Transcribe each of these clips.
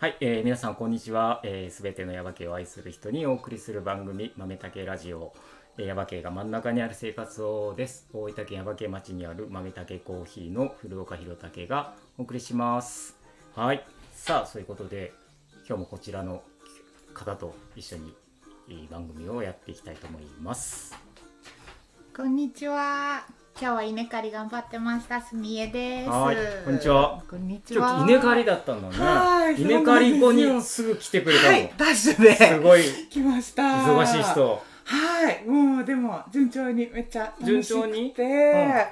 はい、えー、皆さんこんにちは。す、えー、べ、てのヤバ系を愛する人にお送りする番組豆竹ラジオ。えー、ヤバ系が真ん中にある生活をです。大分県ヤバ系町にある豆竹コーヒーの古岡弘武がお送りします。はい、さあそういうことで今日もこちらの方と一緒に番組をやっていきたいと思います。こんにちは。今日は稲刈り頑張ってました。すみえです。はいこんにちは。こんにちは。稲刈りだったんだね。はい稲刈り後にすぐ来てくれたの、はい、ダッシュで。すごい。来ました。忙しい人。はいもうでも順調にめっちゃ順調に？うん、いや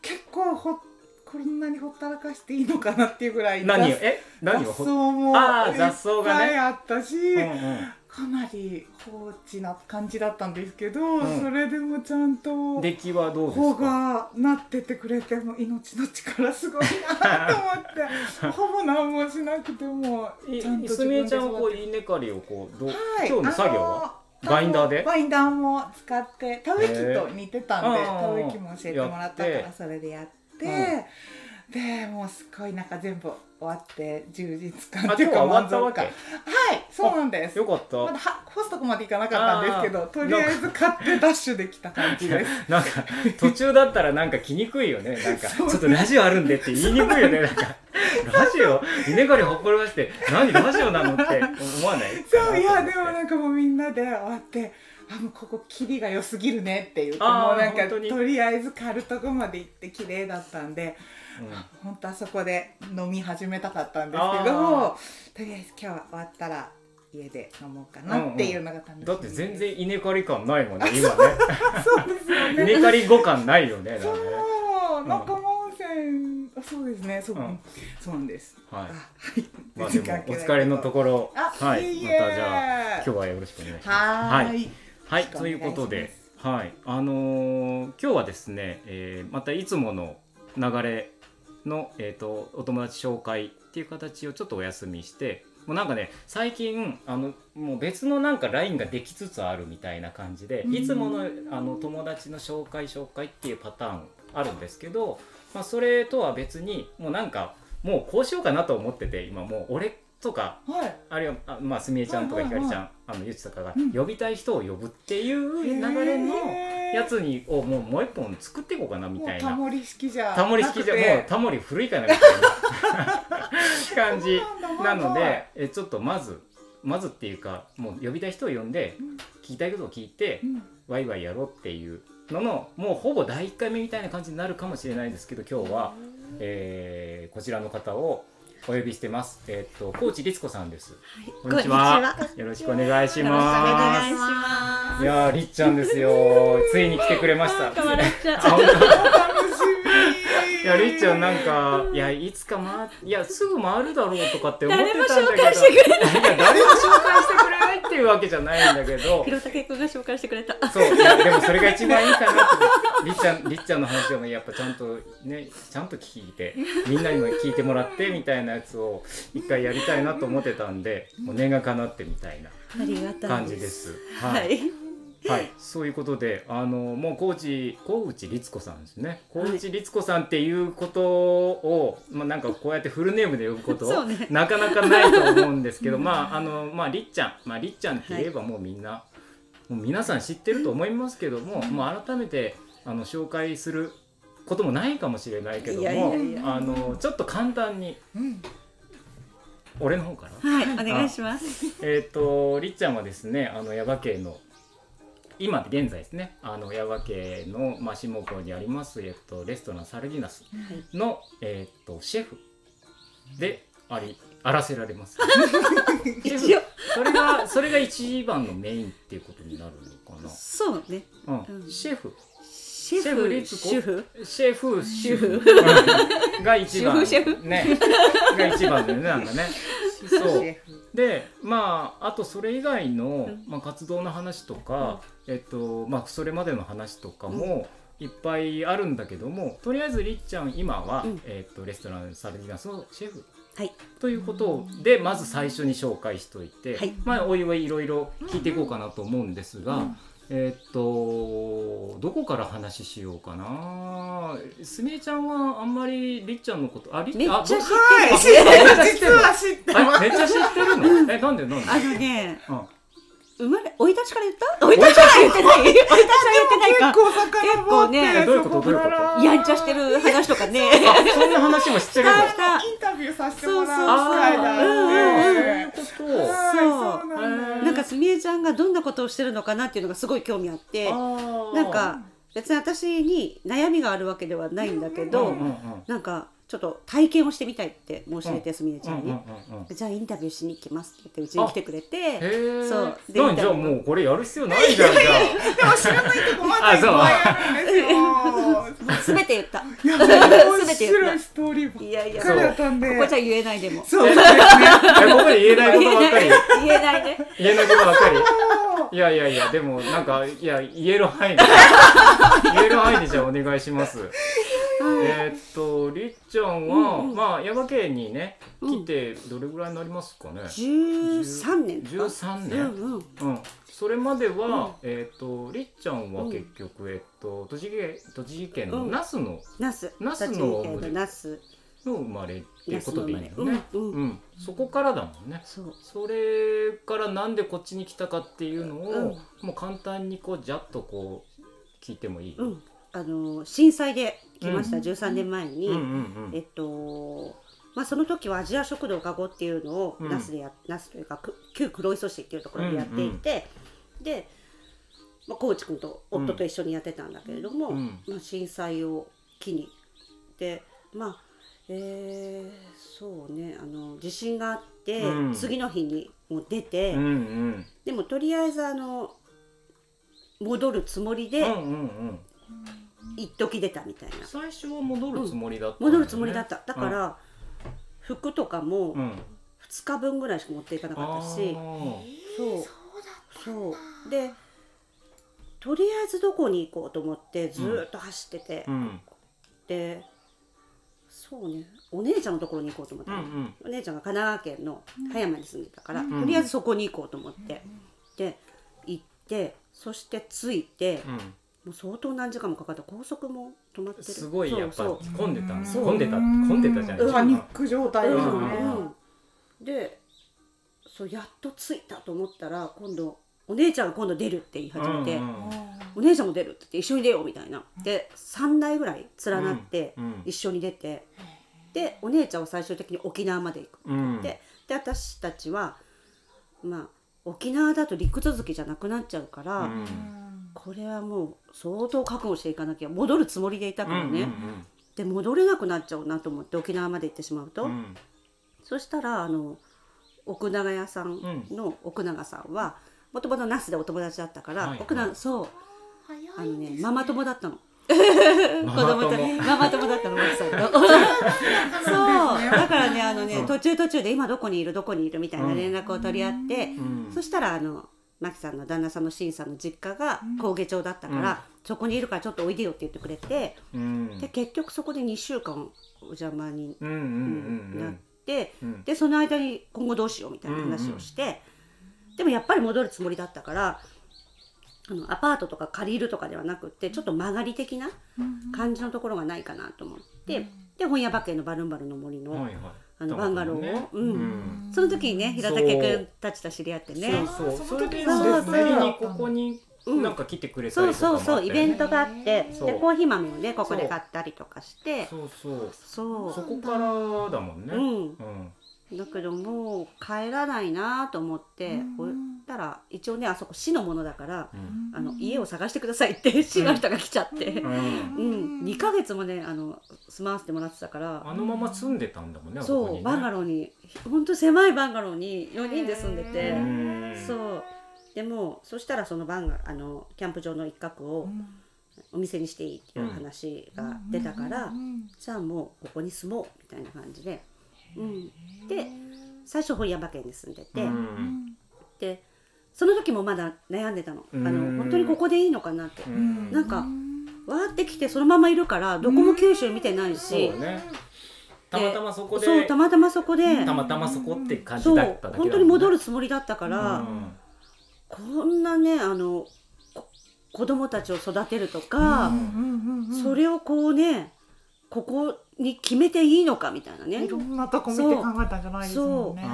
結構ほこんなにほったらかしていいのかなっていうぐらい何え？何雑草もあ雑草がね。あったし、うんうんかなり放置な感じだったんですけど、うん、それでもちゃんと出来はどうですか？がなっててくれても命の力すごいなと思って ほぼ何もしなくてもちゃんと自ちゃんはこう稲刈りをこうどう、はい、今日の作業は？バインダーで？バインダーも使って田植え機と似てたんで田植え機も教えてもらったからそれでやって、うん、でもうすごいなんか全部終わって充実感っていうか満足感。はいそうなんです。よかった。まだはホストコまで行かなかったんですけどとりあえず買ってダッシュできた感じです。なんか途中だったらなんか来にくいよね。なんか ちょっとラジオあるんでって言いにくいよね。なんかラジオ？稲刈りほっぽりまして何ラジオなのって思わない？そういやでもなんかもうみんなで終わってあもうここ霧が良すぎるねって言ってもうなんかとりあえず刈るとこまで行って綺麗だったんで、うん、本当あそこで飲み始めたかったんですけどとりあえず今日は終わったら家で飲もうかなっていうのが楽しみ、だって全然稲刈り感ないもんね今ね。そうですよね。稲刈り後感ないよねそう、仲間温泉あそうですね。そう,、うん、そうなんです。はい、まあでもお疲れのところ。はい。またじゃあ今日はよろしくお願いします。はい。はい、ということで、はい、あのー、今日はですね、えー、またいつもの流れの、えーと、お友達紹介っていう形をちょっとお休みしてもうなんかね最近あのもう別のなんかラインができつつあるみたいな感じでいつものあの友達の紹介紹介っていうパターンあるんですけど、まあ、それとは別にもうなんかもうこうしようかなと思ってて今もう俺とか、はい、あるいはあまあすみえちゃんとかひかりちゃん、あのゆちとかが呼びたい人を呼ぶっていう流れのやつにをもうもう一本作っていこうかなみたいな。タモリ式じゃタモリ式じゃもうタモリ古いかなみたいな感じなのでえちょっとまずまずっていうかもう呼びたい人を呼んで、聞きたいことを聞いて、うん、ワイワイやろうっていうののもうほぼ第1回目みたいな感じになるかもしれないですけど今日は、えー、こちらの方をお呼びしてます。えっ、と高知律子さんです。はい、こんにちは。よろしくお願いします。お願いします。いやりっちゃんですよ。ついに来てくれました。いやりっちゃんなんかいやいつかまいやすぐ回るだろうとかって思ってたんだけど、いや誰も紹介してくれないっていうわけじゃないんだけど。広武君が紹介してくれた。そういやでもそれが一番いいかなって。りっちゃんりっちゃんの話をやっぱちゃんとねちゃんと聞いてみんなにも聞いてもらってみたいなやつを一回やりたいなと思ってたんで、もう念が叶ってみたいな感じです。はい。はい、そういうことで、あのもう高知高内律子さんですね。高内律子さんっていうことを、まあなんかこうやってフルネームで呼ぶこと、ね、なかなかないと思うんですけど、まああのまありっちゃん、まありっちゃんって言えばもうみんな、はい、もう皆さん知ってると思いますけども、もう改めてあの紹介することもないかもしれないけども、あのちょっと簡単に。うん俺の方かな。はい、お願いします。えっ、と、りっちゃんはですね、あの、耶馬渓の。今現在ですね、あの、耶馬渓の、まあ、下郷にあります、えっ、と、レストランサルディナスの、はい、えっ、と、シェフ。で、あり、あらせられます。それが、それが一番のメインっていうことになるのかな。そうね。うん、シェフ。シェフシェフシェフ？シェフが一番。ね。が一番だよねなんかね。そう。でまああとそれ以外の、まあ、活動の話とか、えっとまあそれまでの話とかも、いっぱいあるんだけどもとりあえずりっちゃん今は、えっとレストランサルディナスのシェフ？はい、ということでまず最初に紹介しといて、はい、まあおいおいいろいろ聞いていこうかなと思うんですが、えー、っとどこから話しようかな。すみれちゃんはあんまりりっちゃんのことありめっちゃ知ってる、はい、実は知ってめっちゃ知ってるの？えなんでなんで？あのね、うん生まれ、生い立ちから言った？生い立ちから言ってない。生い立ちから言ってないか。結構ね、どういうこと？どういうこと？やんちゃしてる話とかね。そんな話も知ってるの？インタビューさせてもらう機会だって。そう。そうなんかすみえちゃんがどんなことをしてるのかなっていうのがすごい興味あって、なんか別に私に悩みがあるわけではないんだけど、なんかちょっと体験をしてみたいって申し出てすみれちゃんに、じゃあインタビューしに行きますって言ってうちに来てくれてそう。でじゃあもうこれやる必要ないじゃん でも知らないとこまだいっぱいですよ。すべて言った。すべて言ったストーリーいやいやここじゃ言えないでも。そう。ですねここで言えないことばっかり。言えないね。言えないことばっかり。いやいやいやでもなんかいや言える範囲で。言える範囲でじゃあお願いしますえっとりっちゃんは、うんうん、まあ山県にね来てどれぐらいになりますかね、十三年13年、うん、うん、それまでは、うん、えっ、とりっちゃんは結局、えっと栃木栃木県の那須の、那須。那須の那須。の生まれっていうことでいいのね、うん。そこからだもんね。それからなんでこっちに来たかっていうのを、もう簡単にこうじゃっとこう聞いてもいい、あの震災で来ました、うん、13年前に、えっとまあ、その時はアジア食堂かごっていうのを那須でや、那須というか旧黒磯市っていうところでやっていて、で、まあ、高知君と夫と一緒にやってたんだけれども、まあ、震災を機に。でまあえー、そうねあの地震があって、次の日にもう出て、うんうん、でもとりあえずあの戻るつもりで、うんうんうん一時出たみたいな。最初は戻るつもりだった、ね。うん、戻るつもりだった。だから、うん、服とかも2日分ぐらいしか持っていかなかったし、そう。そうでとりあえずどこに行こうと思ってずっと走ってて、うん、でそうね。お姉ちゃんのところに行こうと思った、うんうん、お姉ちゃんが神奈川県の葉山に住んでたから、とりあえずそこに行こうと思って、で行ってそして着いて、もう相当何時間もかかった。高速も止まってる。すごいやっぱ混んでた。混んでた混んでたじゃないパニック状態ですね、うん、でそうやっと着いたと思ったら今度お姉ちゃんが今度出るって言い始めて、うんうん、お姉ちゃんも出るって言って一緒に出ようみたいな。で3台ぐらい連なって一緒に出て、でお姉ちゃんは最終的に沖縄まで行く。って言って、で私たちはまあ沖縄だと陸続きじゃなくなっちゃうから、これはもう相当覚悟していかなきゃ戻るつもりでいたからね、うんうんうん、で戻れなくなっちゃうなと思って沖縄まで行ってしまうと、うん、そしたらあの奥永屋さんの奥永さんはもともと那須でお友達だったから、はいはい、奥永そう。あのねママ友だったの。子供とママ友だったのマキさんと。そうだからねあのね途中途中で今どこにいるどこにいるみたいな連絡を取り合って、うん、そしたらあのマキさんの旦那さんのしんさんの実家が高下町だったから、うん、そこにいるからちょっとおいでよって言ってくれて、うん、で結局そこで2週間お邪魔になって、でその間に今後どうしようみたいな話をして、でもやっぱり戻るつもりだったからあのアパートとか借りるとかではなくってちょっと曲がり的な感じのところがないかなと思って、で本屋馬券のバルンバルの森の。はいはいあのバンガローを、うん、その時にね平竹君たちと知り合ってね。そう。そうそれでそうそう。ここになんか来てくれたりとかそうそうそうイベントがあってでコーヒー豆をねここで買ったりとかして。そうそう。そう。そこからだもんね。うんだけどもう帰らないなと思っておったら一応ねあそこ市のものだから、うん、あの家を探してくださいって市の人が来ちゃって、うん、うん、2か月もねあの住まわせてもらってたからあのまま住んでたんだもんねそう、ね、バンガローに本当狭いバンガローに4人で住んでてそう。でもそしたらそのバンガあのキャンプ場の一角を、お店にしていいっていう話が出たから、じゃあもうここに住もうみたいな感じでうん、で最初本山県に住んでて、うん、でその時もまだ悩んでたの,、あの本当にここでいいのかなって、うん、なんかわーってきてそのままいるからどこも九州見てないし、ね、たまたまそこでそうたまたまそこで。たまたまそこって感じだっただけだ、ね、本当に戻るつもりだったから、こんなねあの子供たちを育てるとか、それをこうねここに決めていいのかみたいなね。いろんなとこ見て考えたんじゃないですもんね。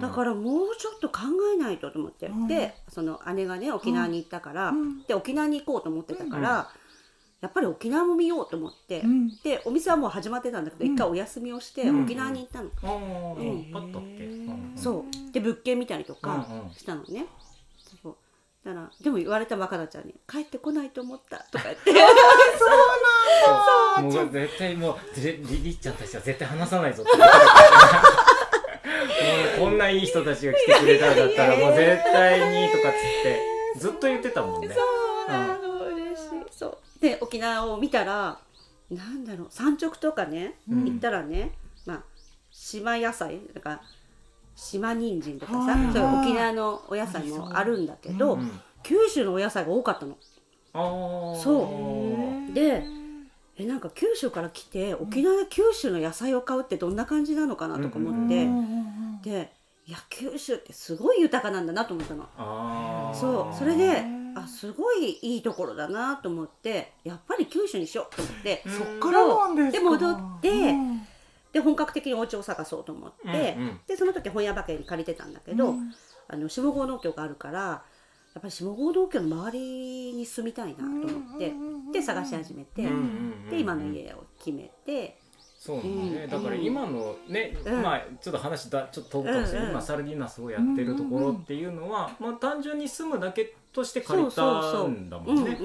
だからもうちょっと考えないとと思って、うん、でその姉がね沖縄に行ったから、うん、で沖縄に行こうと思ってたから、うん、やっぱり沖縄も見ようと思って、でお店はもう始まってたんだけど、一回お休みをして沖縄に行ったの。そう。で物件見たりとかしたのね。そうだからでも言われた若菜ちゃんに「帰ってこないと思った」とか言って。そうなんだ。もう絶対もうリリッちゃんたちは絶対話さないぞって。もうこんないい人たちが来てくれたんだったらもう絶対にとかっつってずっと言ってたもんね。そうなの、うん、嬉しいそう。で沖縄を見たらなんだろう産直とかね、うん、行ったらねまあ島野菜だから島人参とかさそういう沖縄のお野菜もあるんだけど、うん、九州のお野菜が多かったの。そう。でえなんか九州から来て沖縄で九州の野菜を買うってどんな感じなのかなとか思って、でいや九州ってすごい豊かなんだなと思ったの。そう。それであすごいいいところだなと思ってやっぱり九州にしようと思ってそっからなんですで戻って、で本格的にお家を探そうと思って、でその時本屋馬券借りてたんだけど、あの下郷農協があるからやっぱり下郷道家の周りに住みたいなと思ってで探し始めてで今の家を決めて。そうね、だから今のね、まあちょっと話だちょっと飛ぶかもしれない、今サルディナスをやってるところっていうのは、まあ単純に住むだけとして借りたんだもんね。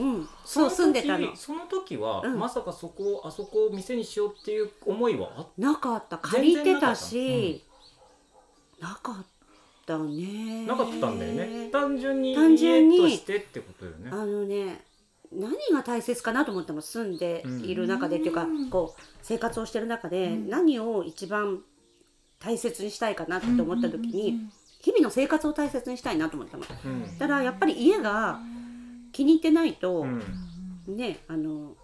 そう住んでたの。その時は、まさかそこあそこを店にしようっていう思いはあなかった。借りてたし、なかった。ったね。なかったんだよね。単純に単純にとしてってことよね。あのね何が大切かなと思っても住んでいる中で、っていうかこう生活をしてる中で、何を一番大切にしたいかなって思った時に、日々の生活を大切にしたいなと思ったの、だからやっぱり家が気に入ってないと、ねあの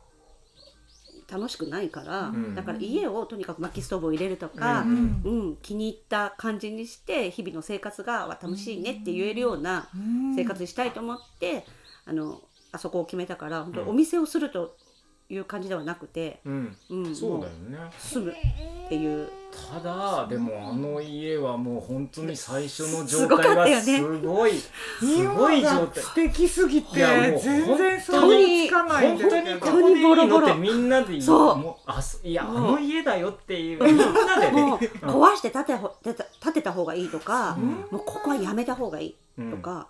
楽しくないから、うん、だから家をとにかく薪ストーブを入れるとか、うん、うん、気に入った感じにして日々の生活が楽しいねって言えるような生活にしたいと思って、あのあそこを決めたから本当お店をするという感じではなくて、うん。そうだよね。住むっていう。ただでもあの家はもう本当に最初の状態がすごいすごい状態。素敵すぎて全然想像つかない本当にボロボロってみんなでそう。もうあいやあの家だよっていう。みんなでね。壊して建て建てた方がいいとか、もうここはやめた方がいいとか、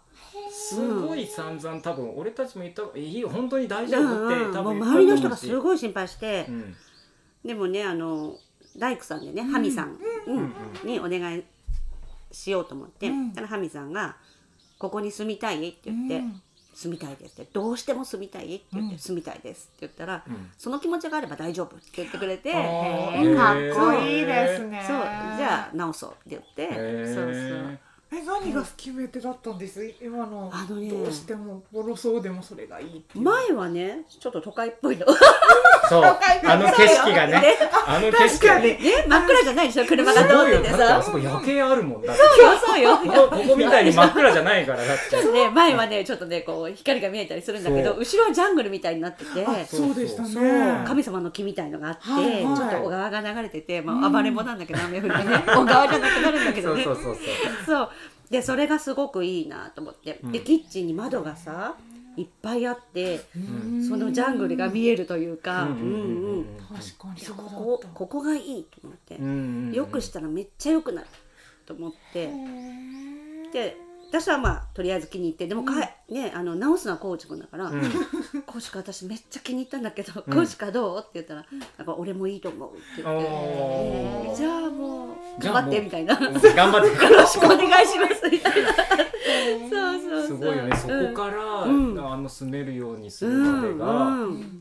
すごい散々多分俺たちも言った「いい本当に大丈夫?」って、うん、多分周りの人がすごい心配して、うん、でもねあの大工さんでね、ハミさん、うんにお願いしようと思って、うん、ハミさんが「ここに住みたい?」って言って「住みたいです」って「どうしても住みたい?」って言って「住みたいです」って言ったら、その気持ちがあれば大丈夫」って言ってくれて「かっこいい。ですね」そうじゃあ直そうって言って。そうそう。え何が決め手だったんです？今の。あの、ね、どうしてもボロそうでもそれがいい前はねちょっと都会っぽいの。そう。あの景色がね。あの景色がね。真っ暗じゃないでしょ？車が通っててさ。あそこ夜景あるもんだそうよそうよ。ここみたいに真っ暗じゃないからだって。ね前はねちょっとねこう光が見えたりするんだけど後ろはジャングルみたいになってて。そうでしたね。神様の木みたいのがあってちょっと小川が流れててまあ暴れん坊なんだけど雨降ってね。小川じゃなくなるんだけどね。そうそうそう。そうでそれがすごくいいなと思って、でキッチンに窓がさいっぱいあって、そのジャングルが見えるというか、うん。うん確かに。ここここがいいと思って、よくしたらめっちゃ良くなると思って。で私はまあとりあえず気に入ってでもか、うん、ねあの直すのはコーチ君だから「うん、コーチ君私めっちゃ気に入ったんだけど、うん、コーチ君どう?」って言ったら「なんか俺もいいと思う」って言って「じゃあもう頑張って」みたいな「頑張って。よろしくお願いします」みたいな。そうそうすごいよね。そこから、あの住めるようにするまでが、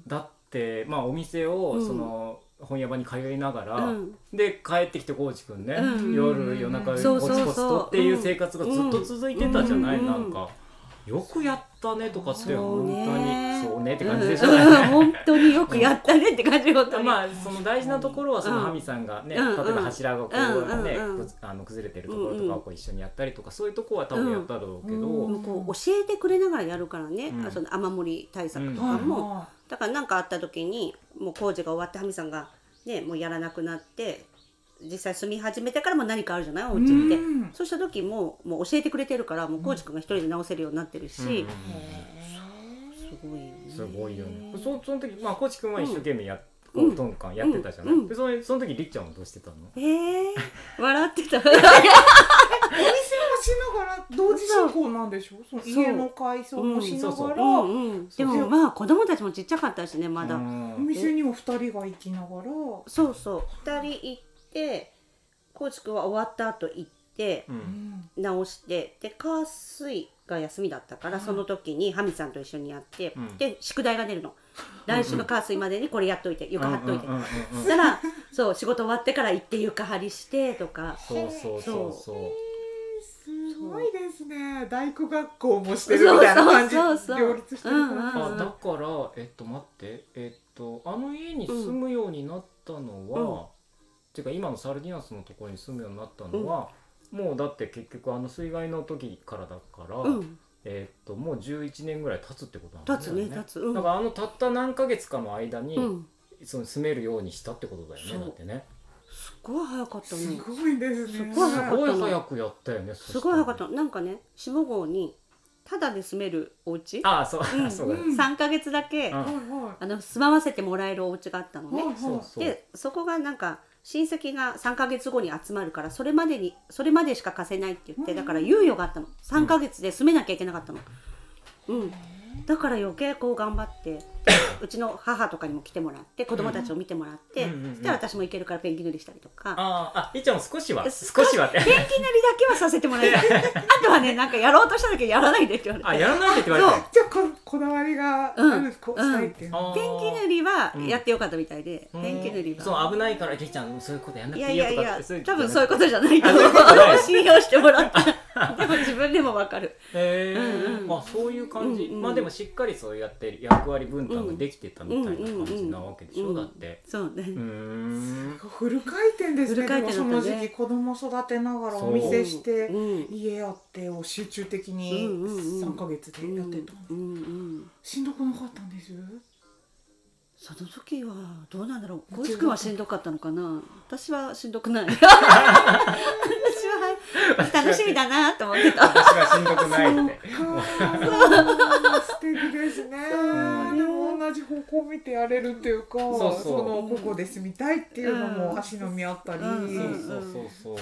だってまあお店をその、本屋場に通いながら、うん、で帰ってきて高知くんね、うん、夜夜中コツコツとっていう生活がずっと続いてたじゃない、うん、なんか。よくやったねとかって本当にねって感じでしょ、うね、本当によくやったねって感じ本当にまあその大事なところはそのハミさんがね、例えば柱がこうね、あの崩れてるところとかをこう一緒にやったりとかそういうとこは多分やっただろうけど、こう教えてくれながらやるからね、その雨漏り対策とかも、だから何かあった時にもう工事が終わってハミさんがねもうやらなくなって実際住み始めてからも何かあるじゃない？お家って、うん、そうした時ももう教えてくれてるからもうコーチ君が一人で直せるようになってるし、うん、すごいよね。すごいよね。そその時まあコーチ君は一生懸命やっうん、トンカンやってたじゃない、うん、でそのその時りっちゃんはどうしてたの？えー、笑ってた。お店をしながら同時進行なんでしょ？その家の改装もしながら、でもまあ子供たちもちっちゃかったしねまだ。お店にも二人が行きながら。そうそう。二人行って高知君は終わった後行って、直してで火水が休みだったから、その時にハミさんと一緒にやって、で宿題が出るの。来週の火水までにこれやっといて床張っといて、そしたらそう仕事終わってから行って床張りしてとか。そうそうそうそう。すごいですね。大工学校もしてるみたいな感じ両立してるあだからえっと待って。えっとあの家に住むようになったのは、ていうか今のサルディナスのところに住むようになったのは、もうだって結局あの水害の時からだから、えっともう11年ぐらい経つってことなんだよね。経つねだからあのたった何ヶ月かの間に、その住めるようにしたってことだよねだってね。すごい早かったね。すごいですね。すごい早くやったよね。すごい早かった。なんかね、下郷にただで住めるお家。ああそう、うん、そうだ、3か月だけ、うん、あの住まわせてもらえるお家があったのね、でそこがなんか親戚が3か月後に集まるからそれまでにそれまでしか貸せないって言ってだから猶予があったの。3か月で住めなきゃいけなかったの。うん。だから余計こう頑張って うちの母とかにも来てもらって子供たちを見てもらって、うん、そしたら私も行けるからペンキ塗りしたりとか。ああいっちゃんも少しは少しはペンキ塗りだけはさせてもらいたい。あとはねなんかやろうとした時やらないでって言われて。あやらないでって言われて。じゃあここだわりがあるんですか、うん、したいっていう、うん、ペンキ塗りはやってよかったみたいで、ペンキ塗りは。そう危ないからりっちゃんそういうことやんなくていいよとかいやいやいや多分そういうことじゃないと思う信用してもらって。でも自分でもわかる。へえー、まあそういう感じ、まあでもしっかりそうやって役割分担ができてたみたいな感じなわけでしょ、だって。そうね。フル回転ですね。でもその時期子供育てながらお店して、家やってを集中的に3か月でやってた、しんどくなかったんです？その時はどうなんだろう。小石君はしんどかったのかな？私はしんどくない。私は楽しみだなと思ってた。私はしんどくないって。素敵ですねでも同じ方向を見てやれるっていうかそのここで住みたいっていうのも足並みあったり、そうそうそうそう。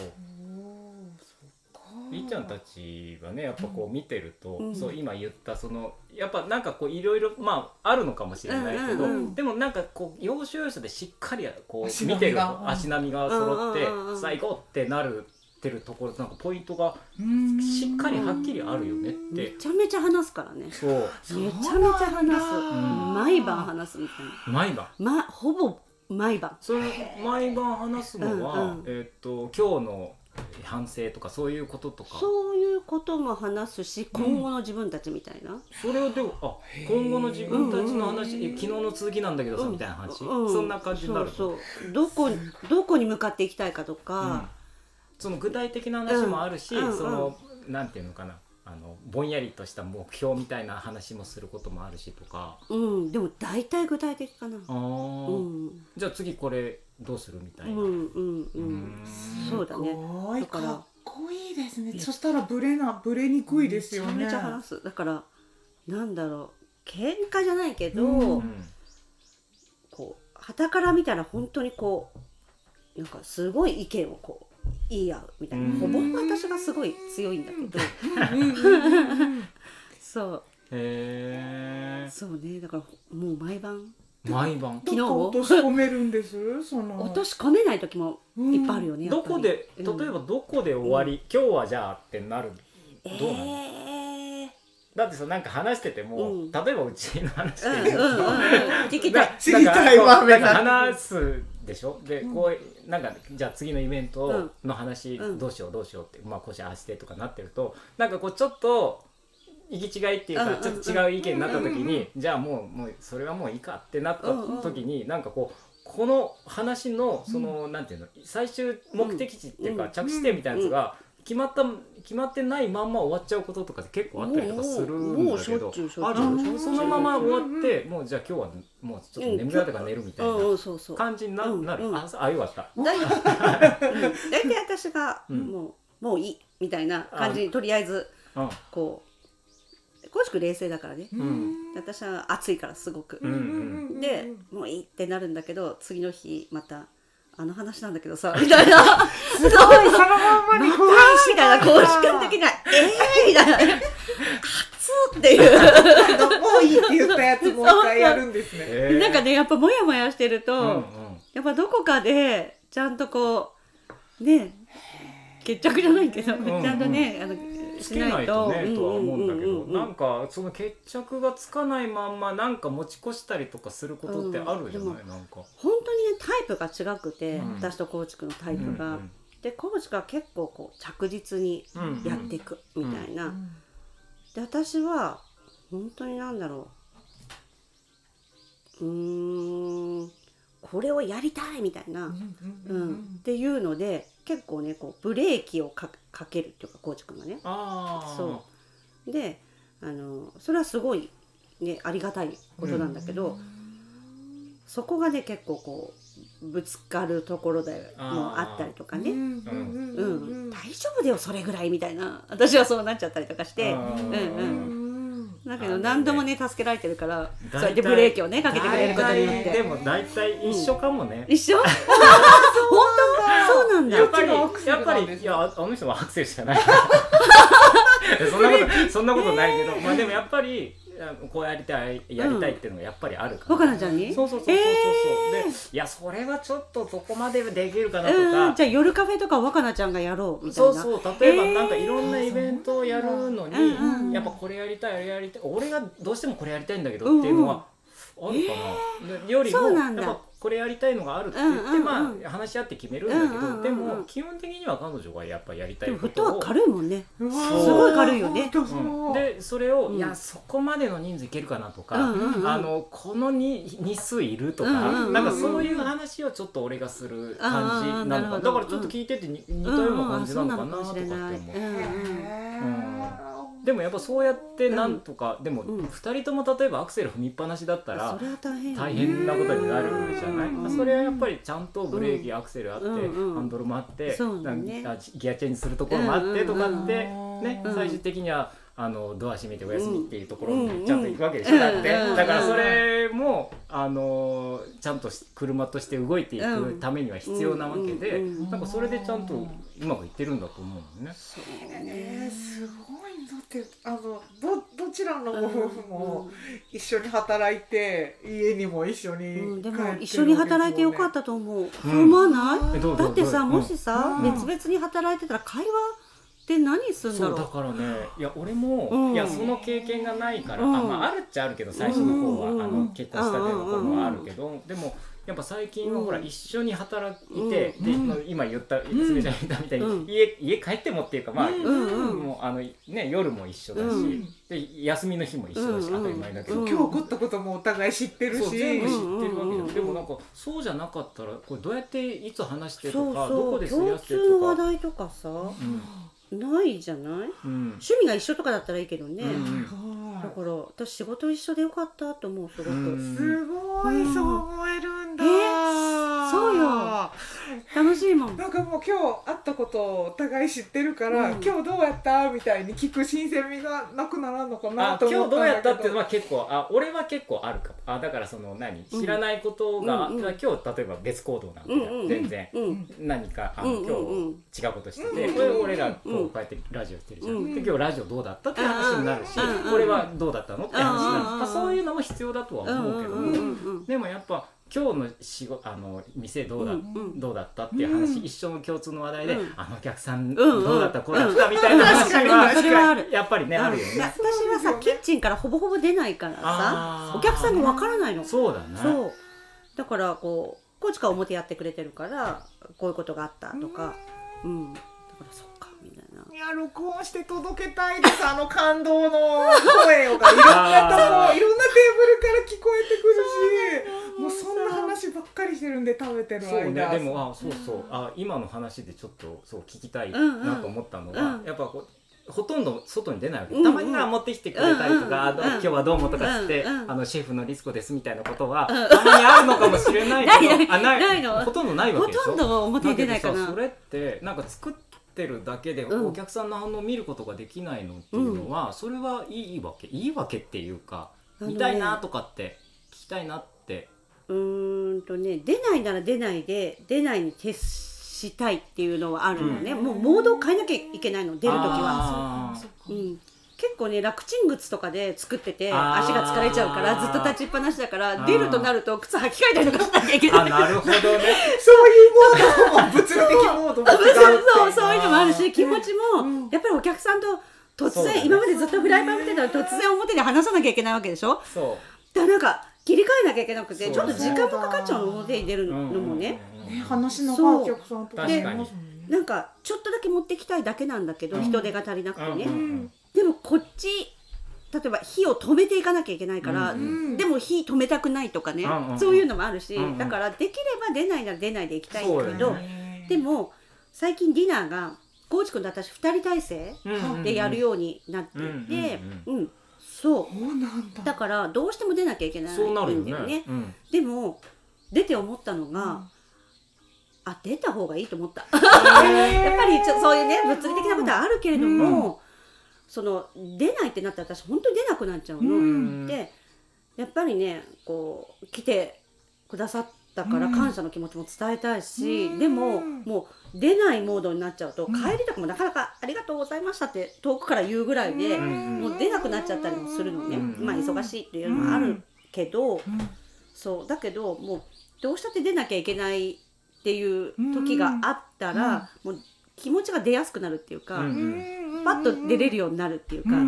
りっちゃんたちはねやっぱこう見てると、うん、そう今言ったそのやっぱなんかこういろいろまああるのかもしれないけど、うんうんうん、でもなんかこう要所要所でしっかりこう見てる足並みが揃って最後ってなるってるところなんかポイントがしっかりはっきりあるよねって。めちゃめちゃ話すからね。そう。めちゃめちゃ話す、毎晩話すみたいな。毎晩、ま、ほぼ毎晩。その毎晩話すのは、うんうん、えっ、と今日の反省とかそういうこととか？そういうことも話すし今後の自分たちみたいな、うん、それをでもあ今後の自分たちの話、うんうんうん、昨日の続きなんだけどさ、うん、みたいな話、うん、そんな感じになるそうそう。どこどこに向かっていきたいかとか、その具体的な話もあるし、そのなんていうのかな。あのぼんやりとした目標みたいな話もすることもあるしとか。うん。でも大体具体的かな。あ、うん、じゃあ次これどうするみたいな。うんうんうん。そうだね。だからかっこいいですね。そしたらブレなブレにくいですよね。めちゃめちゃ話す。だからなんだろう。喧嘩じゃないけど、うん、こう旗から見たら本当にこうなんかすごい意見をこう言い合うみたいな、ほぼ私がすごい強いんだけど。そうへえそうねだからもう毎晩毎晩昨日落とし込めるん。ですその落とし込めない時もいっぱいあるよね、どこで例えばどこで終わり、今日はじゃあってなるどうなの、えー、だってさなん。か話してても、うん、例えばうちの話で言うん。うん。うん、聞きたい聞きたいわ話すでしょ？で、こうなんかじゃあ次のイベントの話どうしようどうしようって、まあこうしああしてとかなってるとなんかこうちょっと行き違いっていうかちょっと違う意見になった時にじゃあもうもうそれはもういいかってなった時になんかこうこの話のその、なんていうの最終目的地っていうか、着地点みたいなやつが決まった決まってないまんま終わっちゃうこととかって結構あったりとかするんだけどあるそのまま終わってもうじゃあ今日はもうちょっと眠くなったから寝るみたいな感じになる？ああよかった。大体私がもうもういいみたいな感じにとりあえずこう少しく冷静だからね、うん、私は暑いからすごく、でもういいってなるんだけど次の日またあの話なんだけどさみたいな。すごいそのままに怖いみたいな公式的な「ええー!」みたいな「熱っ!」っていう。もういいって言ったやつもう一回やるんですね、えー、なんかねやっぱモヤモヤしてると、うんうん、やっぱどこかでちゃんとこうね決着じゃないけど、うんうん、ちゃんとねあのつけないとねと。は思うんだけどなんかその決着がつかないまんまなんか持ち越したりとかすることってあるじゃない、うん、なんか。本当にねタイプが違くて、うん、私と高知君のタイプが。うんうん、で高知が結構こう着実にやっていくみたいな。で私は本当になんだろう。うんこれをやりたいみたいな、うん、っていうので結構ねこうブレーキをかけるっていうかコーチ君がね。そう。であのそれはすごい、ね、ありがたいことなんだけど、うん、そこがね結構こうぶつかるところでもあったりとかね、うん、うん、大丈夫だよそれぐらいみたいな私はそうなっちゃったりとかして。うん。うんだけど何度もね助けられてるからそうやってブレーキをねかけてくれることによって。でも大体一緒かもね、一緒？本 当そうなんだ。やっぱりやっぱりいやあの人はアクセルしかない。そんなことそんなことないけどまあでもやっぱりこうやりたいやりたいっていうのがやっぱりあるから、若菜ちゃんに？そうそうそうそうそう、えー、でいやそれはちょっとそこまでできるかなとか、じゃあ夜カフェとか若菜ちゃんがやろうみたいな。そうそう例えばなんかいろんなイベントをやるのに、えー、やっぱこれやりたいあれやりたい俺がどうしてもこれやりたいんだけどっていうのはあるかな、えー、よりもやっぱこれやりたいのがあるって言って、うんうんうん、まあ話し合って決めるんだけど、うんうんうん、でも基本的には彼女がやっぱやりたいことをは軽いもんね。すごい軽いよね、う。ん、でそれを、うん、いやそこまでの人数いけるかなとか、うんうんうん、あのこのに日数いるとか、うんうんうん、なんかそういう話をちょっと俺がする感じなのかだからちょっと聞いてて似たような感じなのかなとかって思う。うんでもやっぱそうやってなんとか、うん、でも2人とも例えばアクセル踏みっぱなしだったら大変。なことになるじゃない、うん、それはやっぱりちゃんとブレーキ、アクセルあって、ハンドルもあって、ね、ギアチェンジするところもあってとかって、ね最終的には。あのドア閉めてお休みっていうところにちゃんと行くわけでしょ、だって。だからそれもあのちゃんと車として動いていくためには必要なわけで、なんかそれでちゃんとうまくいってるんだと思うのね。そうね。すごいあのどどちらのご夫婦も一緒に働いて家にも一緒に、うん、でも一緒に働いてよかったと思う、思わない？だってさもしさ、別々に働いてたら会話で何すんだろう？だからね。いや俺も、うん、いやその経験がないから、うん、あまあ、あるっちゃあるけど最初の方は、うん、あの結婚したての頃はあるけど、でもやっぱ最近はほら一緒に働いて、で今言ったすべちゃん言ったみたいに、家家帰ってもっていうかまあ、もうあのね夜も一緒だし、で休みの日も一緒だし、当たり前だけど、今日起こったこともお互い知ってるし。全部知ってるわけだ、でもなんかそうじゃなかったらこれどうやっていつ話してとかどこですり合ってとか。話題とかさ、ないじゃない、うん、趣味が一緒とかだったらいいけどね、うん、だから私仕事一緒でよかったと思うすごく、うん、すごい、そう思えるんだ、えー、そうよ。楽しいもん。なんかもう今日会ったことをお互い知ってるから、うん、今日どうやったみたいに聞く新鮮味がなくならんのかなと思った今日どうやったっていうのは結構あ俺は結構あるかあだからその何？知らないことが、うん、今日例えば別行動なんだ、うん、全然、何かあの、今日違うことしてて、これ俺らこうこうやってラジオしてるじゃん、で今日ラジオどうだったって話になるし、これはどうだったのって話になる、まあ、そういうのも必要だとは思うけど、でもやっぱ今日の仕事あの店どうだ、うん、どうだったっていう話、うん、一緒の共通の話題で、うん、あのお客さんどうだった、これ来たみたいな話が、やっぱりね、あるよね。私はさキッチンからほぼほぼ出ないからさお客さんがわからないの。そうだねそう。だからこうコーチ表やってくれてるからこういうことがあったとか、うん。だからそっかみたいなには録音して届けたいですあの感動の声を。がいろんなとこいろんなテーブルから聞こえてくるしもうそんな話ばっかりしてるんで食べてる間。そうね。でもあそうそう。あ今の話でちょっとそう聞きたいなと思ったのは、やっぱこうほとんど外に出ないわけ、うんうん、たまには持ってきてくれたりとか、うんうん、今日はどうもとかって、うんうん、あのシェフのリスコですみたいなことは、うん、たまにあるのかもしれないけど あない。ほとんどないわけでしょ。ほとんど表に出ないかな。それってなんか作ってるだけでお客さんの反応を見ることができないのっていうのは、それはいいわけいいわけっていうか見たいなとかって聞きたいなって。うんとね出ないなら出ないで出ないに徹したいっていうのはあるのね、うん、もうモードを変えなきゃいけないの出る時は。うん、結構ね楽ちん靴とかで作ってて足が疲れちゃうからずっと立ちっぱなしだから出るとなると靴履き替えたりとかしなきゃいけない。なるほどね。そういうモードも物理的モードもそう。そういうのもあるし気持ちもやっぱりお客さんと突然、今までずっとフライパン見てたら突然表で話さなきゃいけないわけでしょ？そう。だからなんか切り替えなきゃいけなくてちょっと時間もかかっちゃうの表に出るのもね。ね。話のお客さんとかでなんかちょっとだけ持ってきたいだけなんだけど、人手が足りなくてね、でもこっち例えば火を止めていかなきゃいけないから、でも火止めたくないとかね、そういうのもあるし、だからできれば出ないなら出ないでいきたいんだけど、でも最近ディナーが高知君と私2人体制でやるようになっていて、うんそう。だ。からどうしても出なきゃいけないんだよね。でも出て思ったのが、あ出た方がいいと思った。やっぱりちょそういうね物理的なことはあるけれども、うん、その出ないってなったら私本当に出なくなっちゃうの。うん、でやっぱりねこう来てくださったから感謝の気持ちも伝えたいし、うん、でももう出ないモードになっちゃうと、帰りとかもなかなか「ありがとうございました」って遠くから言うぐらいで、もう出なくなっちゃったりもするのね、まあ忙しいっていうのもあるけど、そうだけどもうどうしたって出なきゃいけないっていう時があったら、もう気持ちが出やすくなるっていうか、パッと出れるようになるっていうか、うん。う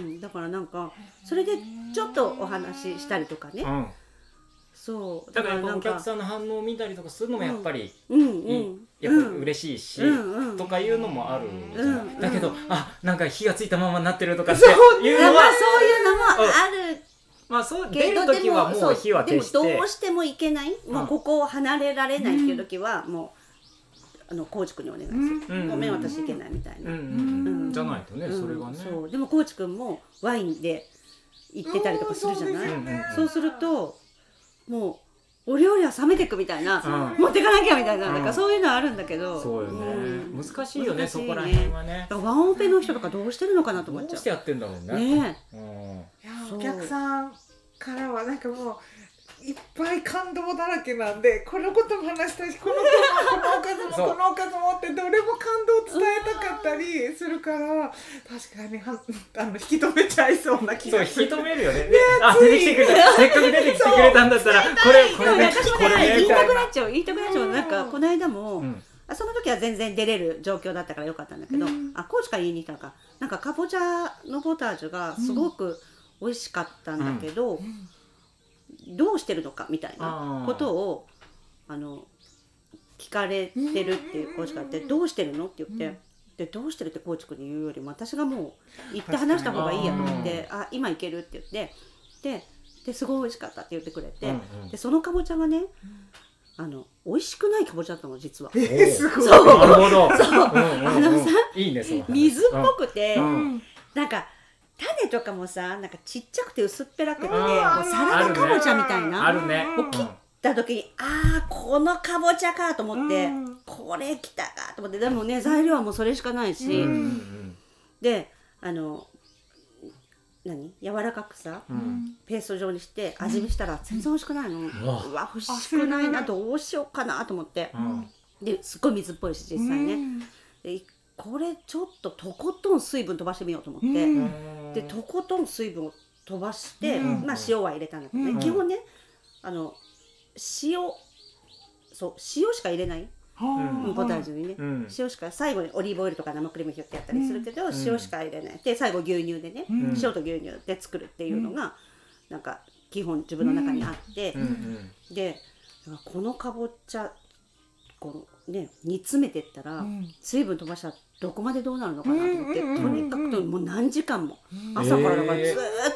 んだからなんかそれでちょっとお話ししたりとかね、そう。だからやっぱお客さんの反応を見たりとかするのもやっぱりいい、やっぱ嬉しいし、とかいうのもあるじゃない、だけどあなんか火がついたままになってるとかっていうのはそういうのもある。まあそう出る時はもう火は消して。でもどうしてもいけない、もうここを離れられないっていう時はもう、あのコーチ君にお願いする、ごめん私いけないみたいな、じゃないとね、それがね。そう。でもコーチ君もワインで行ってたりとかするじゃない、そうするともうお料理は冷めていくみたいな、持ってかなきゃみたいな,、なんかそういうのはあるんだけど。そうよね、難しいよねそこら辺はね。ワンオペの人とかどうしてるのかなと思っちゃうどうしてやってんだろうね。ねいやお客さんからはなんかもういっぱい感動だらけなんでこのことも話したいしこのこのおかずもこのおかずもってどれも感動伝えたかったりするから確かには あの引き止めちゃいそうな気がする。そう引き止めるよね。ねあ出てきてくれた。せっかく出てきてくれたんだったらこれこれねこれね言いたくなっちゃう言いたくなっちゃう。なんかこの間も、うん。その時は全然出れる状況だったからよかったんだけど、うん、あコーチから言いに来たのか。なんかかぼちゃのポタージュがすごく美味しかったんだけど、うんどうしてるのかみたいなことをあの聞かれてるっていうコーチがあって「どうしてるの?」って言って。でどうしてるってコーチ君に言うよりも私がもう行って話した方がいいやと思って「あ今行ける」って言ってでですごい美味しかったって言ってくれて、うんうん、でそのかぼちゃがね、あの美味しくないかぼちゃだったの実は。えー、すごい。そう。なるほど。そう。あのさ、いいね水っぽくて、うん、なんか種とかもさなんかちっちゃくて薄っぺらくて、もうサラダかぼちゃみたいな。あるね。もう切った時にああこのかぼちゃかと思って、これきたかと思ってでもね材料はもうそれしかないし、であの何？柔らかくさ、うん、ペースト状にして味見したら全然美味しくないの、うわ欲しくないなどうしようかなと思って、うん、ですっごい水っぽいし実際ね、でこれちょっととことん水分飛ばしてみようと思って、でとことん水分を飛ばして、まあ塩は入れたんだけどね、基本ねあの塩そう塩しか入れない、うん、ポタージュにね、塩しか最後にオリーブオイルとか生クリームひょってやったりするけど、塩しか入れない。で最後牛乳でね、塩と牛乳で作るっていうのが、なんか基本自分の中にあって、でこのかぼちゃこのね煮詰めてったら、水分飛ばしちゃっどこまでどうなるのかなと思って、とにかくもう何時間も、朝からだからずっ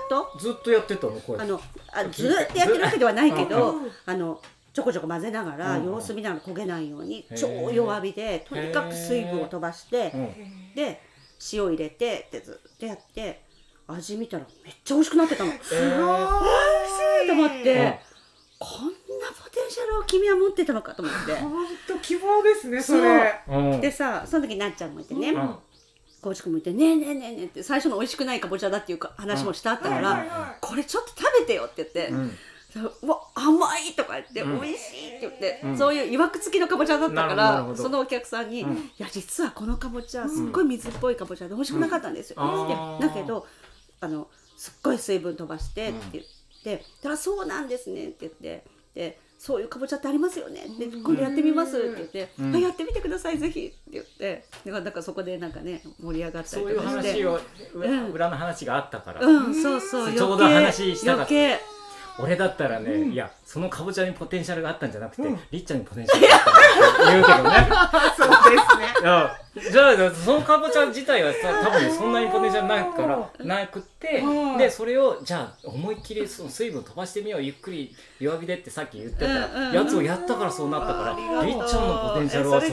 と、ずっとやってたの？これ。あのあずっとやってるわけではないけどあのちょこちょこ混ぜながら、様子見ながら焦げないように超弱火でとにかく水分を飛ばして、で塩入れてってずっとやって味見たらめっちゃ美味しくなってたの。すごい！と思って、こんなポテンシャルを君は持ってたのかと思って。本当希望ですねそれ。うん。でさその時なっちゃんもいてね、うん。コウチ君もいて「ねえねえねえねえ」って最初の美味しくないかぼちゃだっていうか話もしたあったから、これちょっと食べてよって言って「ん。そううわ甘い!」とか言って「うん。美味しい!」って言って、そういういわくつきのかぼちゃだったからそのお客さんに「うん。いや実はこのかぼちゃすっごい水っぽいかぼちゃで美味しくなかったんですよ」うん。だけどあのすっごい水分飛ばしてって言って「たらそうなんですね」って言ってでそういうかぼちゃってありますよねって今度やってみますって言って「うん。あやってみてくださいぜひ」って言ってだからそこでなんかね盛り上がったそういうりとかして。話をうん。裏の話があったから、うんそうそう。ちょうど話したかった。余計俺だったらね、いやそのかぼちゃにポテンシャルがあったんじゃなくて、りっちゃんにポテンシャルがあったって言うけどね。そう。ですねじゃあそのかぼちゃ自体はさ多分そんなにポテンシャルないからなくってうん。でそれをじゃあ思いっきりその水分飛ばしてみようゆっくり弱火でってさっき言ってたうんうんやつをやったからそうなったから、ありっちゃんのポテンシャルはえ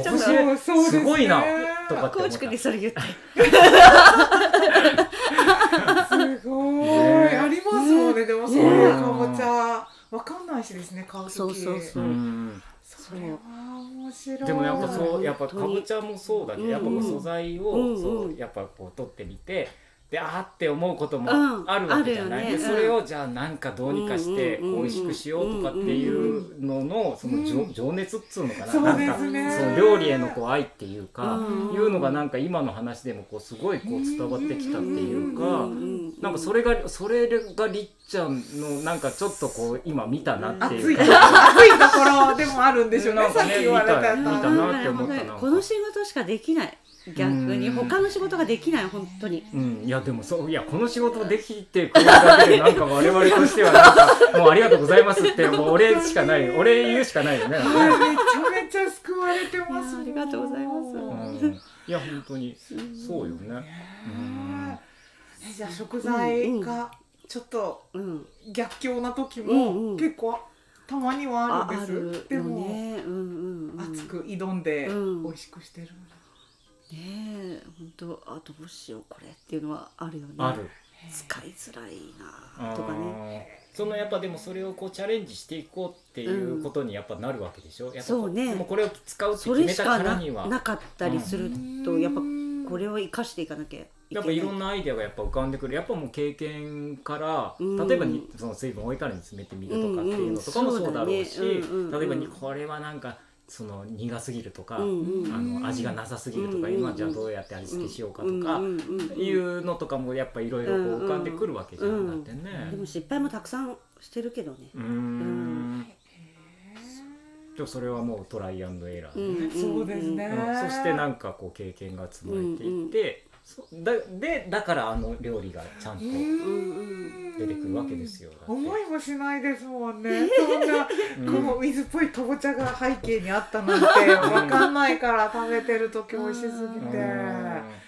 そこですごいなとかって思った。コーチ君にそれ言って すごい、ねありますもんね。でもそういうかぼちゃ。わかんないしですね買う時。そうそうそう。うんそれは面白い。でもやっぱそうやっぱかぼちゃもそうだけど、やっぱこう素材を、そうやっぱこう取ってみてであーって思うこともうん。あるわけじゃない、あるよね。でそれをじゃあなんかどうにかしてうんうんうん美味しくしようとかっていうののその情情熱っつうのかな,、なんかその料理へのこう愛っていうか、うんいうのがなんか今の話でもこうすごいこう伝わってきたっていうか。うんなんかそれがそれがりっちゃんのなんかちょっとこう今見たなって熱いというか。熱い。ところでもあるんでしょうね。なんかねさっき言われた見た見たなって思ったな。ん。かこの仕事しかできない逆にうん他の仕事ができない本当に。うん、いやでもそういやこの仕事できてくれるだけでなんか我々としてはなんかもうありがとうございますって もうお礼しかないお礼言うしかないよね。はい。めちゃめちゃ救われてますありがとうございます。うん、いや本当に。そうよね。ねえじゃあ食材がちょっとうん。逆境な時も結構たまにはああるんです、でも、のね。うんうんうん。熱く挑んでうん。美味しくしてる、ねえ本当あどうしようこれっていうのはあるよね。ある。使いづらいなとかね。そのやっぱでもそれをこうチャレンジしていこうっていうことにやっぱなるわけでしょ？やっぱそうね。でもこれを使うってそ決めたからには。なかったりするとやっぱこれを生かしていかなきゃやっぱいろんなアイデアがやっぱ浮かんでくる。やっぱもう経験から、うん。例えばにその水分を置いたら煮詰めてみるとかっていうのとかもそうだろうし、例えばにこれはなんかその苦すぎるとか、うんうん。あの味がなさすぎるとか、うんうん今じゃあどうやって味付けしようかとか、うんうんうんうん。いうのとかもやっぱいろいろ浮かんでくるわけじゃん、うんだってね。でも失敗もたくさんしてるけどね。うーん。でもそれはもうトライアンドエラーでね、そうですね、うん。そしてなんかこう経験が積まれていって、そだでだからあの料理がちゃんと出てくるわけですよ。思いもしないですもんねそんな、こう水っぽいかぼちゃが背景にあったなんてわかんないから食べてる時美味しすぎて。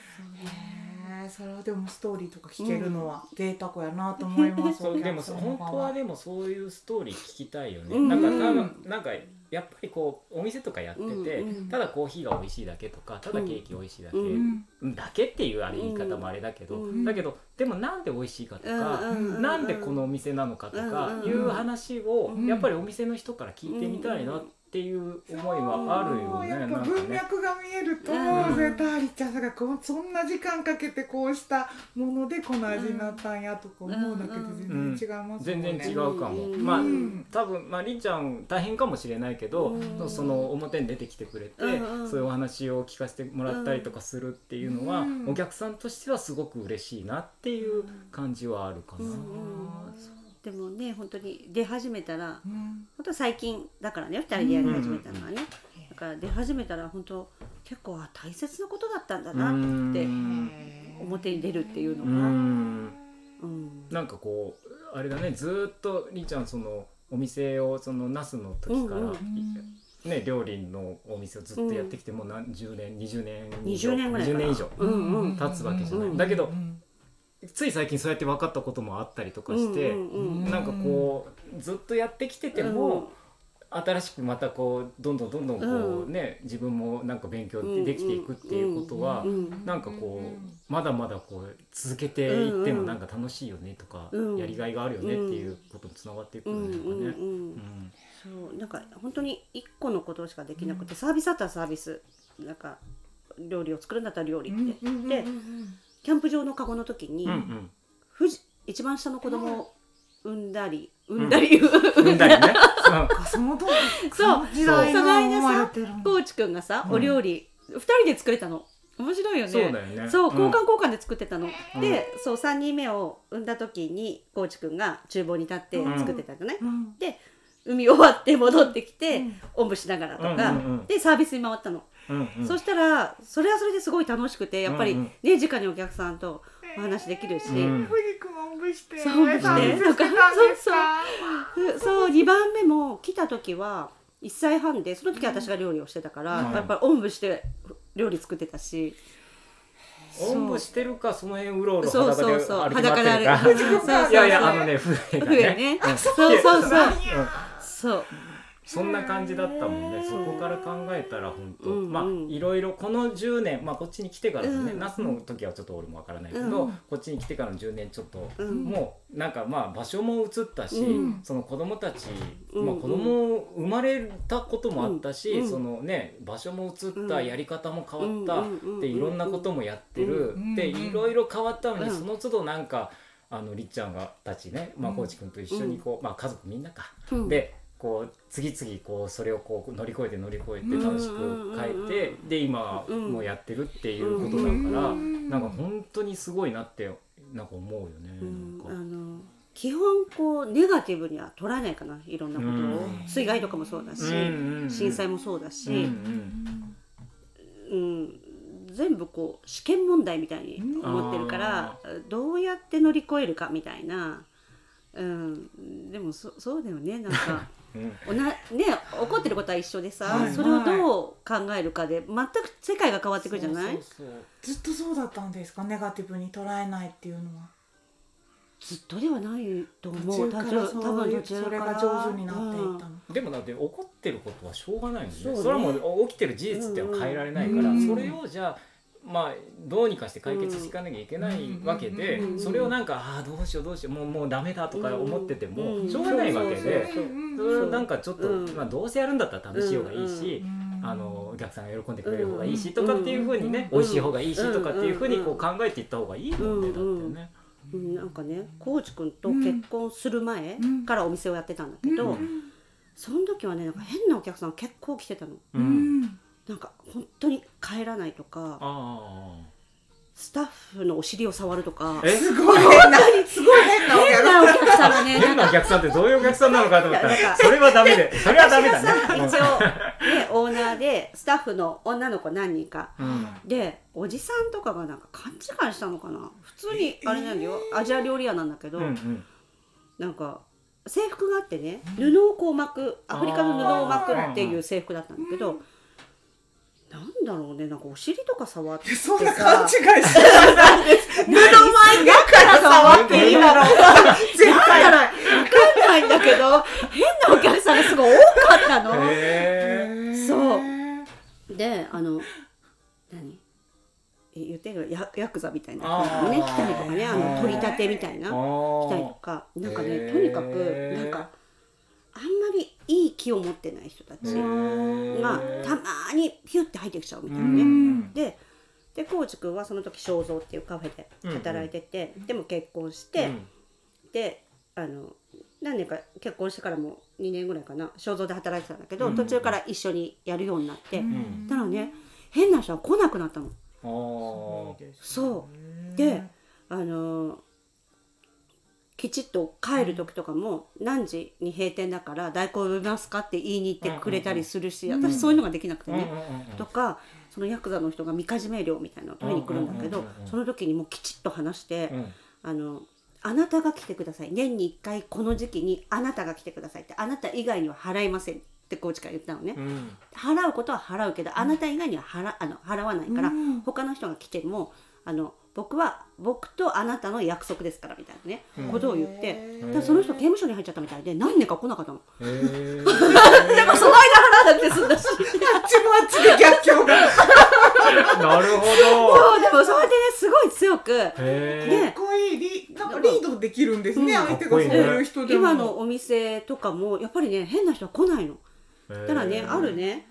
それはでもストーリーとか聞けるのは贅沢やなと思います。そうでも本当はでもそういうストーリー聞きたいよね。うんなんか多分なんかやっぱりこうお店とかやってて、うんうん。ただコーヒーが美味しいだけとかただケーキ美味しいだけ、うん。だけっていうあれ言い方もあれだけど、うん。だけどでもなんで美味しいかとか、うんなんでこのお店なのかとかうんいう話をうん。やっぱりお店の人から聞いてみたいなっていう思いはあるよね。やっぱなんかね。文脈が見えると、うん絶対ありちゃんさんがこうそんな時間かけてこうしたものでこの味になったんやとか思うだけで全然違いますもん全ね。然違うかも、うんまあうん多分まありんちゃん大変かもしれないけど、うんその表に出てきてくれて、そういうお話を聞かせてもらったりとかするっていうのは、うんお客さんとしてはすごく嬉しいなっていう感じはあるかな。でもね本当に出始めたらうん。本当最近だからね2人でやり始めたのはね、だから出始めたら本当結構あ大切なことだったんだなってうん。表に出るっていうのうが、ん。うん。なんかこうあれだねずーっとりんちゃんそのお店をそのナスの時から、うんうん。いね料理のお店をずっとやってきてもう何十年20年以上20年ぐらい年以上経つわけじゃない。だけど、つい最近そうやって分かったこともあったりとかして、なんかこうずっとやってきてても、新しくまたこうどんどんどんどんこうね、自分もなんか勉強できていくっていうことは、なんかこうまだまだこう続けていってもなんか楽しいよねとか、やりがいがあるよねっていうことにつながっていくんですかね。そうなんか本当に一個のことしかできなくて、サービスだったらサービスなんか料理を作るんだったら料理って、でキャンプ場のカゴの時に、富士一番下の子供を産んだり産んだり、産んだりね。そのそう。その間さコーチくんがさ、お料理二人で作れたの。面白いよね。そうだよね。そう交換交換で作ってたの。で、そう三人目を産んだ時にコーチくんが厨房に立って作ってたのね。で海終わって戻ってきて、おんぶしながらとか、でサービスに回ったの。うんうん、そしたらそれはそれですごい楽しくてやっぱりね、うんうん、直にお客さんとお話できるし、うん、藤君おんぶしてそうおんぶしてそうそう。そう2番目も来た時は1歳半でその時私が料理をしてたから、うん、やっぱりおんぶして料理作ってたし。おんぶしてるかその辺うろうろ裸で歩き回ってるか。いやいやあのね笛がね。そうそうそう。そうそんな感じだったもんね、そこから考えたら本当、うんまあいろいろこの10年まあこっちに来てからね、うん、那須の時はちょっと俺もわからないけど、うん、こっちに来てからの10年ちょっと、うん、もうなんかまあ場所も移ったし、その子供たち、まあ子供生まれたこともあったし、そのね場所も移ったやり方も変わった、でいろんなこともやってる、でいろいろ変わったのに、その都度なんかあのりっちゃんがたちね、まあ、コーチ君と一緒にこう、まあ、家族みんなか、でこう次々こうそれをこう乗り越えて乗り越えて楽しく変えてで今もうやってるっていうことだからなんか本当にすごいなってなんか思うよね。あの基本こうネガティブには捉えないかないろんなことを。水害とかもそうだし震災もそうだし。うん全部こう試験問題みたいに思ってるからどうやって乗り越えるかみたいな。うん、でもそそうだよねなんか おなね怒ってることは一緒でさ、はい、それをどう考えるかで全く世界が変わってくるじゃない？ずっとそうだったんですか？ネガティブに捉えないっていうのは。ずっとではないと思う。多分途中それが上手になっていったの、うん、でもだって怒ってることはしょうがないんでね。それはもう起きてる事実っては変えられないから、うん、それをじゃあまあ、どうにかして解決していかなきゃいけないわけで、それをなんかああどうしようどうしようもうもうダメだとか思っててもしょうがないわけでそれをなんかちょっと、まあ、どうせやるんだったら試しようがいいし。あのお客さんが喜んでくれる方がいいしとかっていうふうにね美味しい方がいいしとかっていうふうにこう考えていった方がいいもんねだってね。うん、なんかね浩司君と結婚する前からお店をやってたんだけど、その時はねなんか変なお客さん結構来てたの。うんなんか本当に帰らないとかスタッフのお尻を触るとか。すごい。変なすごい変なお客さんがね。変なお客さんってどういうお客さんなのかと思ったらそれはダメでそれはダメだね。一応ねオーナーでスタッフの女の子何人か、うん、でおじさんとかがなんか勘違いしたのかな？普通にあれなんだよ。アジア料理屋なんだけど、うんうん、なんか制服があってね布をこう巻くアフリカの布を巻くっていう制服だったんだけど、なんだろうねなんかお尻とか触ってそんな勘違いしてない布前だから触っていいだろう。絶対。わかんないんだけど変なお客さんがすごい多かったの。そう。であの何？言ってるヤヤクザみたいな。ね来たりとかねあの取り立てみたいな。来たりとか。なんかねとにかくなんかあんまりいい気を持ってない人たちがたまにピュッて入ってきちゃうみたいなね。ででコーチ君はその時肖像っていうカフェで働いてて、うん。うん、でも結婚して、うん、であの何年か結婚してからも2年ぐらいかな肖像で働いてたんだけど、うん、途中から一緒にやるようになって、うん、だからね変な人は来なくなったの。そう。であのきちっと帰る時とかも何時に閉店だから代行呼びますかって言いに行ってくれたりするし、私そういうのができなくてね、とかそのヤクザの人がみかじめ料みたいなのを取りに来るんだけど、その時にもきちっと話して、あのあなたが来てください。年に1回この時期にあなたが来てくださいってあなた以外には払いませんってコーチから言ったのね、うん、払うことは払うけどあなた以外には払あの払わないから、うん、他の人が来てもあの僕は僕とあなたの約束ですからみたいなね、うん、ことを言ってだその人刑務所に入っちゃったみたいで何年か来なかったの？でもその間払わなくて済んだし。あっちもあっちで逆境が。なるほど。そうでもそれでねすごい強く。でかっこいい。リなんかリードできるんですね、うん、相手がそういう人でも。今のお店とかもやっぱりね変な人は来ないの。だからねあるね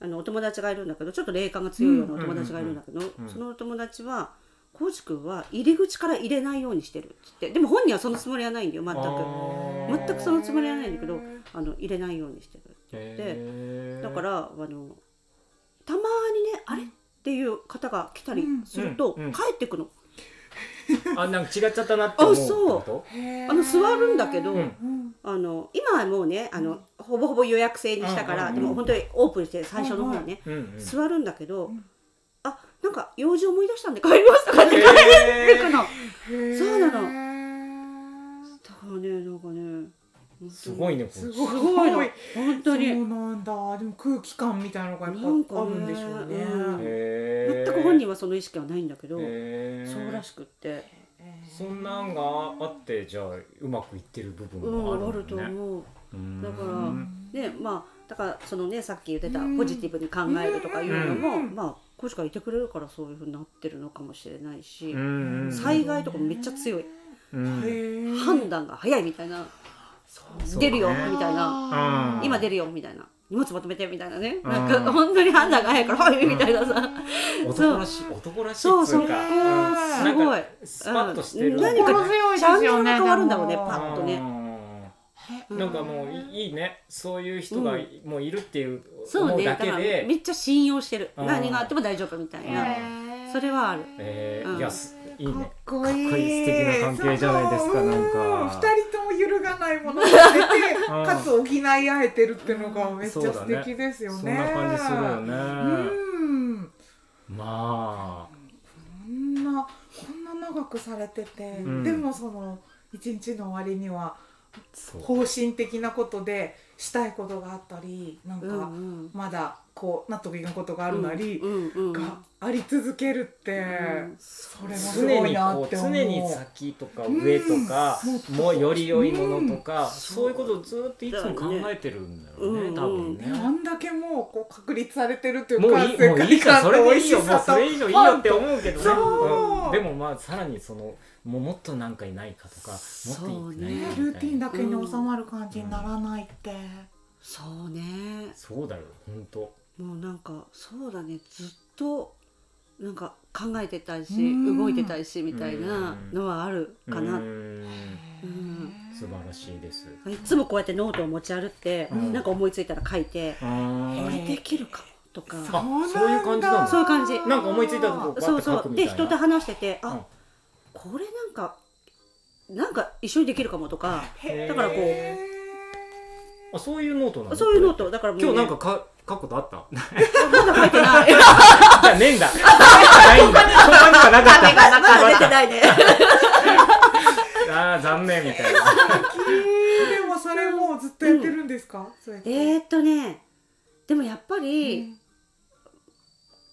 あのお友達がいるんだけどちょっと霊感が強いようなお友達がいるんだけど、そのお友達はコーチ君は入り口から入れないようにしてるっつって。でも本人はそのつもりはないんだよ全く。全くそのつもりはないんだけどあの入れないようにしてるって言って。だからあのたまにねあれっていう方が来たりすると、帰ってくの。あなんか違っちゃったなって 思うあそう。あの座るんだけど、うん、あの今はもうねあのほぼほぼ予約制にしたから、でも本当にオープンして最初の方ね、座るんだけど、なんか用事思い出したんで帰りますとかね。帰ってくの。そうなの。だからねなんかねすごいねすごいの。本当に。そうなんだ。でも空気感みたいなのがやっぱあるんでしょうね。全く本人はその意識はないんだけどそうらしくって。そんなんがあってじゃあうまくいってる部分もある、ね、あると思う。だからねまあだからそのねさっき言ってたポジティブに考えるとかいうのもまあコーチがいてくれるからそういうふうになってるのかもしれないし、災害とかもめっちゃ強い、判断が早いみたいな。出るよみたいな。今出るよみたいな。荷物まとめてみたいなね。なんか本当に判断が早いからはいみたいなさ。男らしい男らしいそうそう。すごい。スパッとしてる何かチャンネルが変わるんだろうねパッとねなんかもういいね。そういう人がもういるっていう思うだけで、めっちゃ信用してる。何があっても大丈夫みたいな。それはある。えー。いやいいね。かっこいい。素敵な関係じゃないですかなんか。二人とも揺るがないものが出てかつ補い合えてるっていうのがめっちゃ素敵ですよね。そんな感じするよね。うん。まあ。こんなこんな長くされてて、でもその一日の終わりには方針的なことでしたいことがあったりなんかまだこう納得いかんことがあるなりがあり続けるって、それもすごいなって思う。常に先とか上とか、もうより良いものとか、そういうことをずっといつも考えてるんだろうね、多分ね、あんだけもうこう確立されてるっていうもういいもういいかそれでいいよ。もうそれ以上いいよって思うけどね、でもまあさらにそのもうもっとなんかいないかとかもっといないかルーティンだけに収まる感じにならないって、そうね。そうだよ本当もうなんかそうだね。ずっとなんか考えてたし動いてたしみたいなのはあるかな。うん。素晴らしいです。いつもこうやってノートを持ち歩って、うん、なんか思いついたら書いてこれできるかもとか。そういう感じなんそういう感じ。なんか思いついたとこそうそう。で人と話しててあ、うん、これなんかなんか一緒にできるかもとかだからこうあそういうノートなの？そういうノートだから、ね、今日なんかか書くことあった？まだ書いてない。じゃねえんだ。ないんだ。なかった。まだ出てないね。ああ残念みたいな。でもそれもずっとやってるんですか、うん、えー、っとねでもやっぱり、うん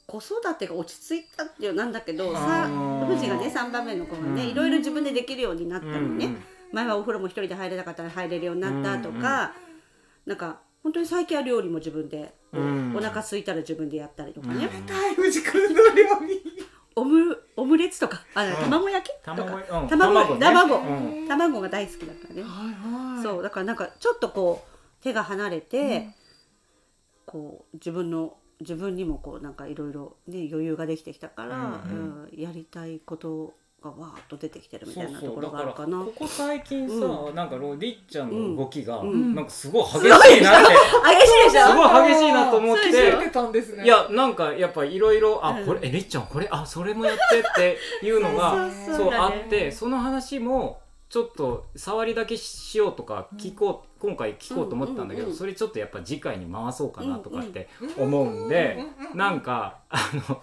子育てが落ち着いたっていうなんだけどさ富士がね3番目の子がね、いろいろ自分でできるようになったのね、前はお風呂も一人で入れなかったら入れるようになったとか、うなんか本当に最近は料理も自分で、うん、お腹空いたら自分でやったりとかね。富士君の料理オムオムレツとかあ、卵焼きとか。卵卵卵,、卵。が大好きだからね、そうだからなんかちょっとこう手が離れて、こう自分の自分にもこうなんかいろいろね余裕ができてきたから、うん、うん、やりたいことがわーっと出てきてるみたいなところがあるかな。ここ最近さ、うん、なんかりっちゃんの動きが、うん、なんかすごい激しいなって、激しいでしょ？すごい激しいなと思っていやなんかやっぱいろいろあこれえりっちゃんこれあそれもやってっていうのがそうあってその話もちょっと触りだけしようとか聞こう、今回聞こうと思ったんだけど、それちょっとやっぱ次回に回そうかなとかって思うんで、なんかあの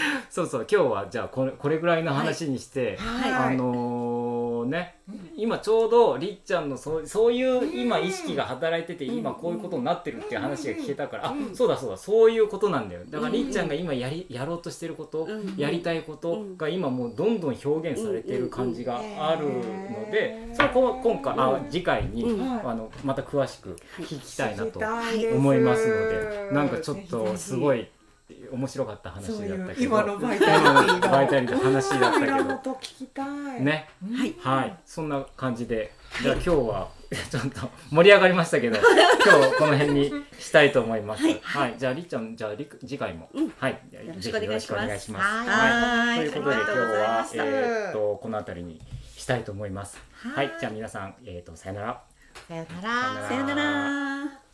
そうそう今日はじゃあこれこれぐらいの話にして、はい、あのー、ね、今ちょうどりっちゃんのそうそういう今意識が働いてて今こういうことになってるっていう話が聞けたから、あそうだそうだそういうことなんだよ。だからりっちゃんが今やりやろうとしてること、やりたいことが今もうどんどん表現されてる感じがあるので、それを今回あ次回に、あのまた詳しく聞きたいなと思いますので、なんかちょっとすごい。面白かった話だったけど。今のバイタリティバイタリティ話だったけど。ね、はい、はい、そんな感じで。じゃあ今日は ちょっと盛り上がりましたけど今日この辺にしたいと思います。はい、はい、じゃありっちゃんじゃあ次回も、うん、はい。よろしくお願いします。はい。ということで今日はえっとこの辺りにしたいと思います。はい。じゃあ皆さんえっとさよなら。さよなら。さよなら。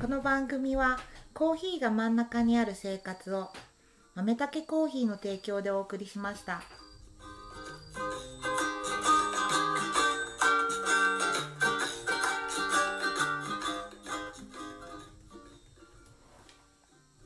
この番組はコーヒーが真ん中にある生活を豆たけコーヒーの提供でお送りしました。